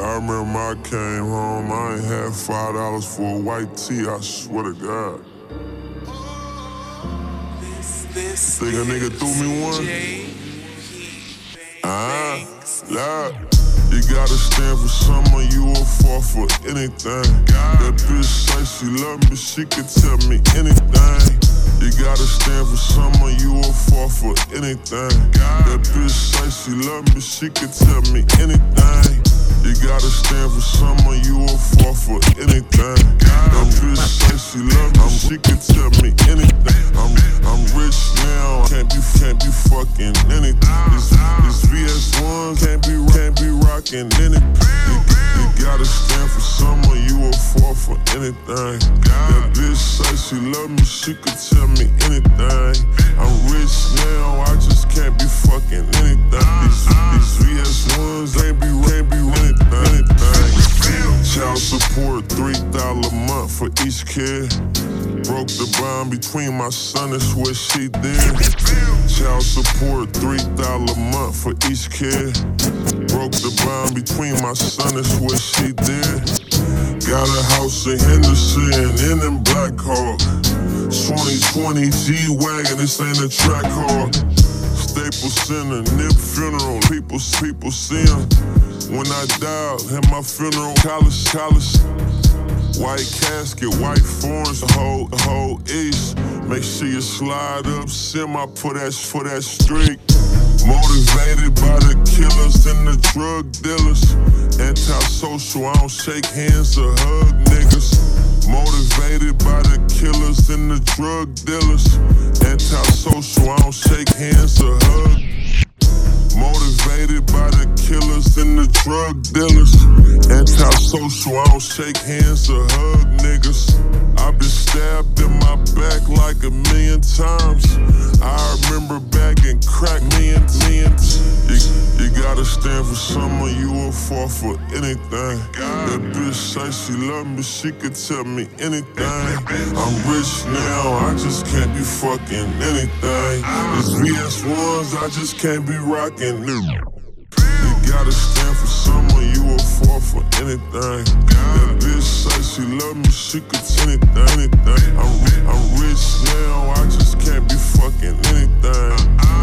I remember I came home, I ain't had five dollars for a white tee, I swear to God. Think a nigga threw me one? Ah, loud. You gotta stand for someone, you will fall for anything. That bitch say she love me, she can tell me anything. You gotta stand for someone, you will fall for anything. That bitch say she love me, she can tell me anything. For anything. That bitch say she love me, she can tell me anything. I'm I'm rich now, can't be can't be fucking anything. These, these VS ones can't be can't be rocking anything. You, you gotta stand for someone, you will fall for anything. That bitch say she love me, she could tell me anything. I'm rich support three dollar a month for each kid. Broke the bond between my son and what she did. Child support three dollar a month for each kid. Broke the bond between my son and what she did. Got a house in Henderson and in Black Hawk. 2020 G Wagon, this ain't a track car. Staples Center, Nip funeral, people, people see 'em. When I died, had my funeral, college, college. White casket, white forms, the whole, the whole east. Make sure you slide up, semi for that, for that streak. Motivated by the killers and the drug dealers. Antisocial, I don't shake hands or hug niggas. Motivated by the killers the drug dealers. Antisocial, I don't shake hands or hug. Motivated by the killers and the drug dealers. Antisocial, I don't shake hands or hug niggas. I've been stabbed in my back like a million times. I remember back in crack million, millions. You, you gotta stand for someone, you will fall for anything. That bitch say she love me, she could tell me anything. I'm rich now, I just can't be fucking anything. These VS ones, I just can't be rocking them. You gotta stand for someone, you will fall for anything. That bitch say she love me, she could anything, anything. I'm, I'm rich now, I just can't be fucking anything.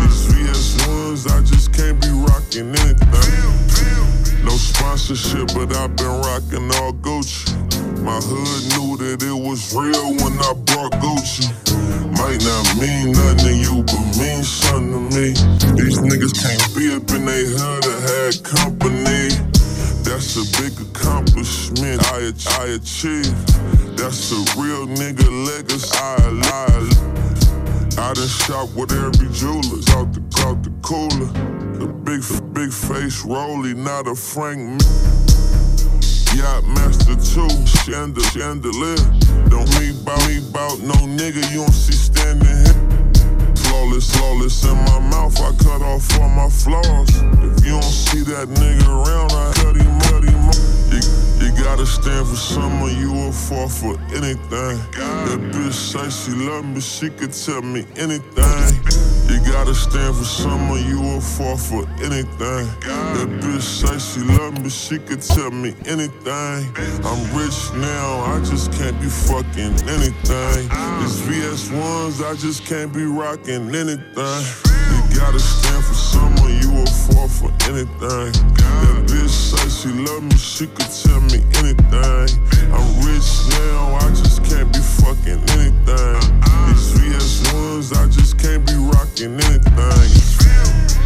These VS ones, I just can't be rocking anything. No sponsorship, but I've been rocking all Gucci. My hood knew that it was real when I brought Gucci. These niggas can't be up in they hood or had company. That's a big accomplishment I, I achieved. That's a real nigga legacy. I, I, I done shop with every jeweler, out the, out the cooler. The big, big face rollie, not a Frank. M- Yacht Master 2, chandel, chandelier. Don't me bout me bout no nigga you don't see All my flaws. If you don't see that nigga around, I cut him, cut him. You, you gotta stand for someone, you will fall for anything. That bitch say she love me, she could tell me anything. You gotta stand for someone, you will fall for anything. That bitch say she love me, she could tell me anything. I'm rich now, I just can't be fucking anything. These VS ones, I just can't be rocking anything. Gotta stand for someone, you will fall for anything. That bitch say she love me, she could tell me anything. I'm rich now, I just can't be fucking anything. These VS ones, I just can't be rocking anything.